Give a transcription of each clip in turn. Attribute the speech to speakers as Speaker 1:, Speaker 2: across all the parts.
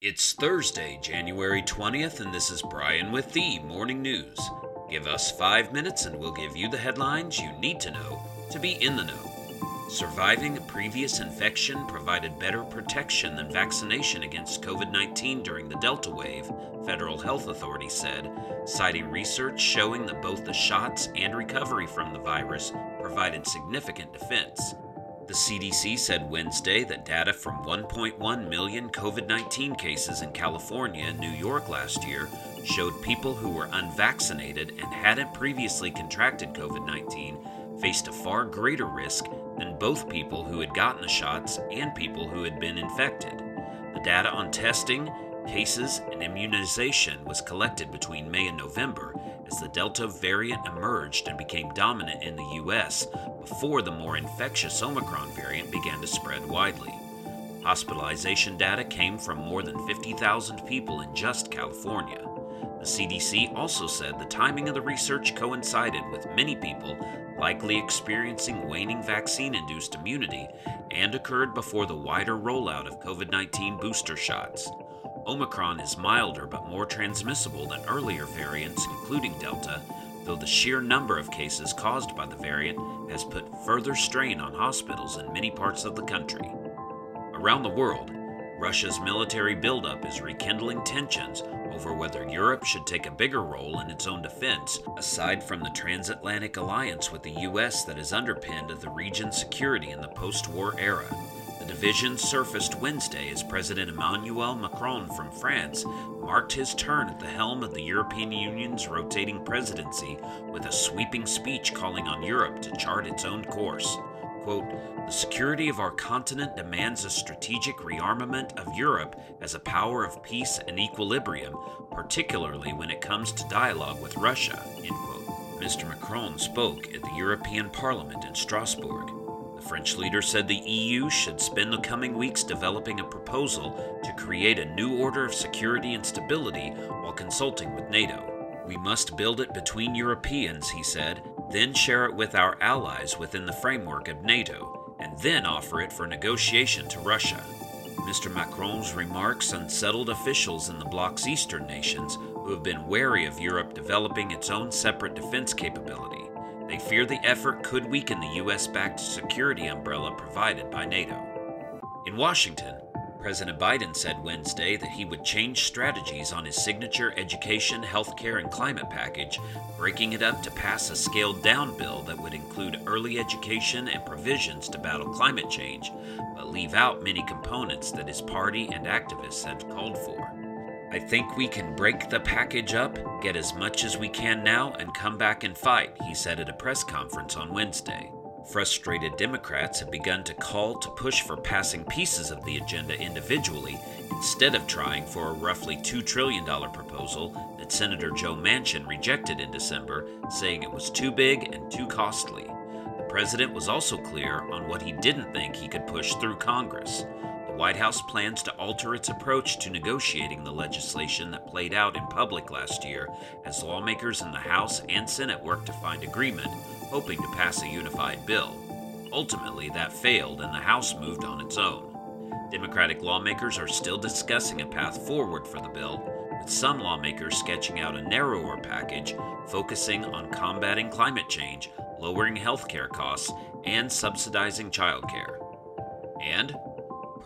Speaker 1: It's Thursday, January 20th, and this is Brian with the Morning News. Give us five minutes and we'll give you the headlines you need to know to be in the know. Surviving a previous infection provided better protection than vaccination against COVID 19 during the Delta wave, federal health authorities said, citing research showing that both the shots and recovery from the virus provided significant defense. The CDC said Wednesday that data from 1.1 million COVID 19 cases in California and New York last year showed people who were unvaccinated and hadn't previously contracted COVID 19 faced a far greater risk than both people who had gotten the shots and people who had been infected. The data on testing, cases, and immunization was collected between May and November as the Delta variant emerged and became dominant in the US before the more infectious Omicron variant began to spread widely. Hospitalization data came from more than 50,000 people in just California. The CDC also said the timing of the research coincided with many people likely experiencing waning vaccine induced immunity and occurred before the wider rollout of COVID 19 booster shots. Omicron is milder but more transmissible than earlier variants, including Delta, though the sheer number of cases caused by the variant has put further strain on hospitals in many parts of the country. Around the world, Russia's military buildup is rekindling tensions over whether Europe should take a bigger role in its own defense, aside from the transatlantic alliance with the U.S. that has underpinned the region's security in the post war era division surfaced Wednesday as President Emmanuel Macron from France marked his turn at the helm of the European Union's rotating presidency with a sweeping speech calling on Europe to chart its own course. Quote, the security of our continent demands a strategic rearmament of Europe as a power of peace and equilibrium, particularly when it comes to dialogue with Russia. End quote. Mr. Macron spoke at the European Parliament in Strasbourg. The French leader said the EU should spend the coming weeks developing a proposal to create a new order of security and stability while consulting with NATO. We must build it between Europeans, he said, then share it with our allies within the framework of NATO, and then offer it for negotiation to Russia. Mr. Macron's remarks unsettled officials in the bloc's eastern nations who have been wary of Europe developing its own separate defense capability. They fear the effort could weaken the U.S. backed security umbrella provided by NATO. In Washington, President Biden said Wednesday that he would change strategies on his signature education, healthcare, and climate package, breaking it up to pass a scaled down bill that would include early education and provisions to battle climate change, but leave out many components that his party and activists have called for. I think we can break the package up, get as much as we can now, and come back and fight, he said at a press conference on Wednesday. Frustrated Democrats have begun to call to push for passing pieces of the agenda individually instead of trying for a roughly $2 trillion proposal that Senator Joe Manchin rejected in December, saying it was too big and too costly. The president was also clear on what he didn't think he could push through Congress. White House plans to alter its approach to negotiating the legislation that played out in public last year as lawmakers in the House and Senate worked to find agreement, hoping to pass a unified bill. Ultimately, that failed and the House moved on its own. Democratic lawmakers are still discussing a path forward for the bill, with some lawmakers sketching out a narrower package focusing on combating climate change, lowering health care costs, and subsidizing childcare. And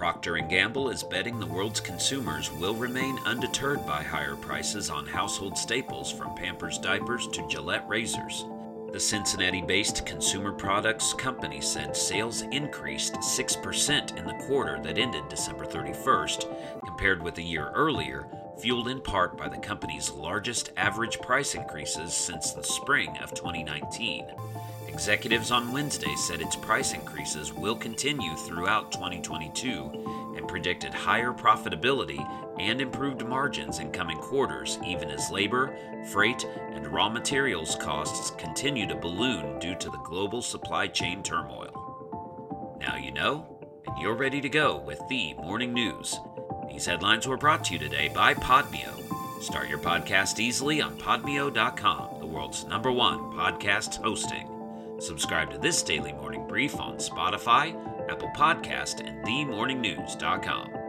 Speaker 1: Procter & Gamble is betting the world's consumers will remain undeterred by higher prices on household staples from Pampers diapers to Gillette razors. The Cincinnati-based consumer products company said sales increased 6% in the quarter that ended December 31st compared with a year earlier, fueled in part by the company's largest average price increases since the spring of 2019. Executives on Wednesday said its price increases will continue throughout 2022 and predicted higher profitability and improved margins in coming quarters, even as labor, freight, and raw materials costs continue to balloon due to the global supply chain turmoil. Now you know, and you're ready to go with the morning news. These headlines were brought to you today by Podmeo. Start your podcast easily on podmeo.com, the world's number one podcast hosting. Subscribe to this daily morning brief on Spotify, Apple Podcast, and themorningnews.com.